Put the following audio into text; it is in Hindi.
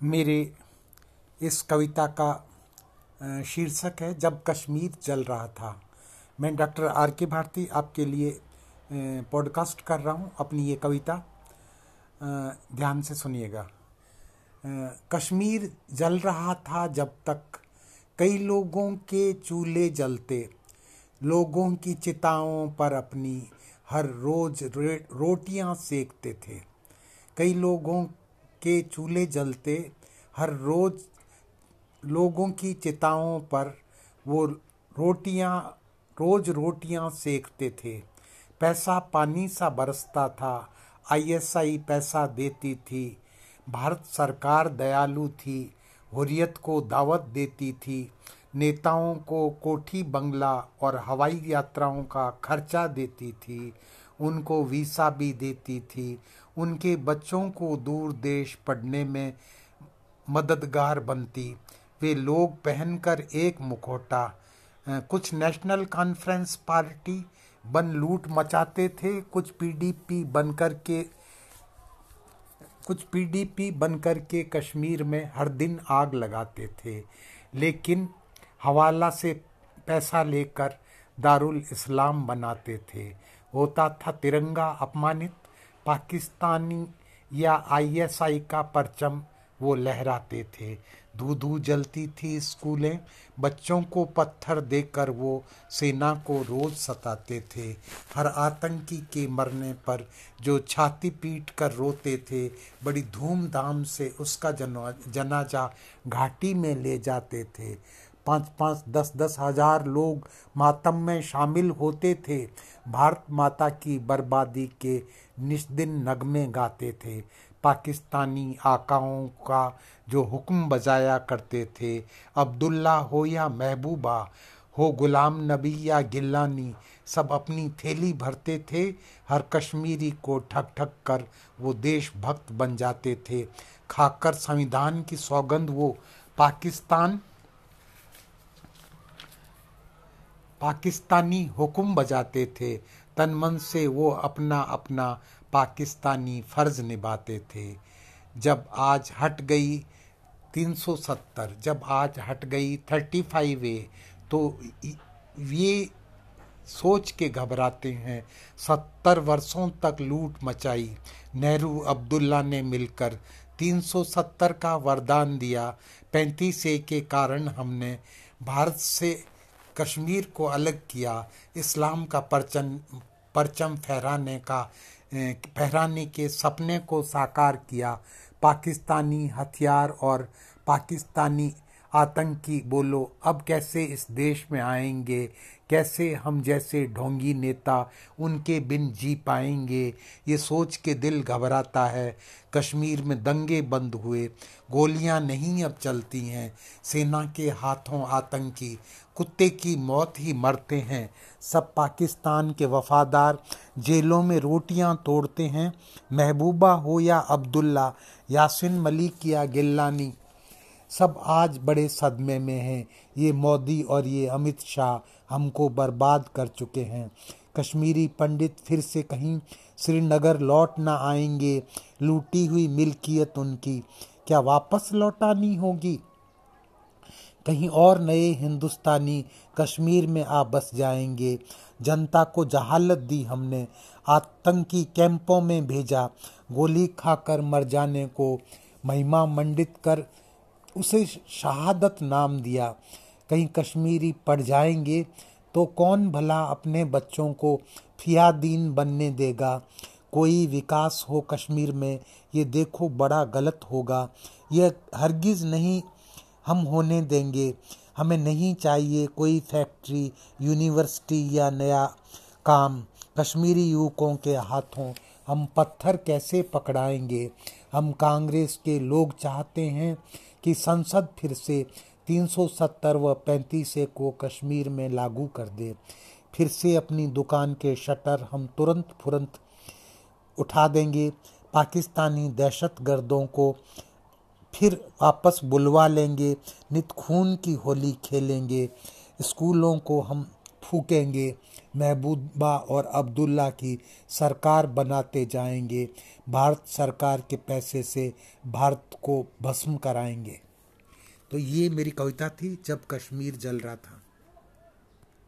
मेरे इस कविता का शीर्षक है, जब कश्मीर जल रहा था। मैं डॉक्टर आर के भारती आपके लिए पॉडकास्ट कर रहा हूँ अपनी ये कविता। ध्यान से सुनिएगा। कश्मीर जल रहा था जब तक कई लोगों के चूल्हे जलते। लोगों की चिताओं पर अपनी हर रोज रोटियाँ सेकते थे। कई लोगों के चूल्हे जलते हर रोज लोगों की चिताओं पर वो रोटियाँ, रोज रोटियाँ सेकते थे। पैसा पानी सा बरसता था आईएसआई पैसा देती थी। भारत सरकार दयालु थी, हुरियत को दावत देती थी। नेताओं को कोठी बंगला और हवाई यात्राओं का खर्चा देती थी, उनको वीसा भी देती थी। उनके बच्चों को दूर देश पढ़ने में मददगार बनती। वे लोग पहनकर एक मुखौटा कुछ नेशनल कॉन्फ्रेंस पार्टी बन लूट मचाते थे, कुछ पीडीपी बनकर के, कुछ पीडीपी बनकर के कश्मीर में हर दिन आग लगाते थे। लेकिन हवाला से पैसा लेकर दारुल इस्लाम बनाते थे। होता था तिरंगा अपमानित, पाकिस्तानी या आईएसआई का परचम वो लहराते थे। धू धू जलती थी स्कूलें। बच्चों को पत्थर देकर वो सेना को रोज सताते थे। हर आतंकी के मरने पर जो छाती पीट कर रोते थे, बड़ी धूमधाम से उसका जनाजा घाटी में ले जाते थे। पाँच पाँच दस दस हज़ार लोग मातम में शामिल होते थे। भारत माता की बर्बादी के निस्दिन नगमे गाते थे। पाकिस्तानी आकाओं का जो हुक्म बजाया करते थे, अब्दुल्ला हो या महबूबा, हो गुलाम नबी या गिल्लानी सब अपनी थैली भरते थे, हर कश्मीरी को ठक ठक कर वो देशभक्त बन जाते थे। खाकर संविधान की सौगंध वो पाकिस्तान, पाकिस्तानी हुक्म बजाते थे। तन मन से वो अपना अपना पाकिस्तानी फ़र्ज़ निभाते थे। जब आज हट गई 370 जब आज हट गई 35 ए तो ये सोच के घबराते हैं। सत्तर वर्षों तक लूट मचाई। नेहरू अब्दुल्ला ने मिलकर 370 का वरदान दिया। पैंतीस ए के कारण हमने भारत से कश्मीर को अलग किया। इस्लाम का परचम परचम फहराने का फहराने के सपने को साकार किया। पाकिस्तानी हथियार और पाकिस्तानी आतंकी, बोलो, अब कैसे इस देश में आएँगे? कैसे हम जैसे ढोंगी नेता उनके बिन जी पाएँगे? ये सोच के दिल घबराता है। कश्मीर में दंगे बंद हुए। गोलियाँ नहीं अब चलती हैं। सेना के हाथों आतंकी। कुत्ते की मौत ही मरते हैं। सब पाकिस्तान के वफादार जेलों में रोटियाँ तोड़ते हैं। महबूबा हो या अब्दुल्ला, यासिन मलिक या गिल्लानी। सब आज बड़े सदमे में हैं। ये मोदी और ये अमित शाह हमको बर्बाद कर चुके हैं। कश्मीरी पंडित फिर से कहीं श्रीनगर लौट ना आएँगे। लूटी हुई मिल्कियत उनकी। क्या वापस लौटानी होगी? कहीं और नए हिंदुस्तानी कश्मीर में आ बस जाएँगे। जनता को जहालत दी हमने। आतंकी कैंपों में भेजा। गोली खाकर मर जाने को महिमा मंडित कर उसे शहादत नाम दिया। कहीं कश्मीरी पढ़ जाएँगे तो कौन भला अपने बच्चों को फियादीन बनने देगा? कोई विकास हो कश्मीर में, ये देखो बड़ा गलत होगा। यह हरगिज़ नहीं हम होने देंगे। हमें नहीं चाहिए कोई फैक्ट्री, यूनिवर्सिटी या नया काम। कश्मीरी युवकों के हाथों हम पत्थर कैसे पकड़ाएँगे? हम कांग्रेस के लोग चाहते हैं कि संसद फिर से 370 व पैंतीस ए को कश्मीर में लागू कर दे। फिर से अपनी दुकान के शटर हम तुरंत फुरंत उठा देंगे। पाकिस्तानी दहशत गर्दों को फिर वापस बुलवा लेंगे। नित खून की होली खेलेंगे। स्कूलों को हम फूकेंगे महबूबा और अब्दुल्ला की सरकार बनाते जाएँगे। भारत सरकार के पैसे से भारत को भस्म कराएँगे। तो ये मेरी कविता थी, जब कश्मीर जल रहा था।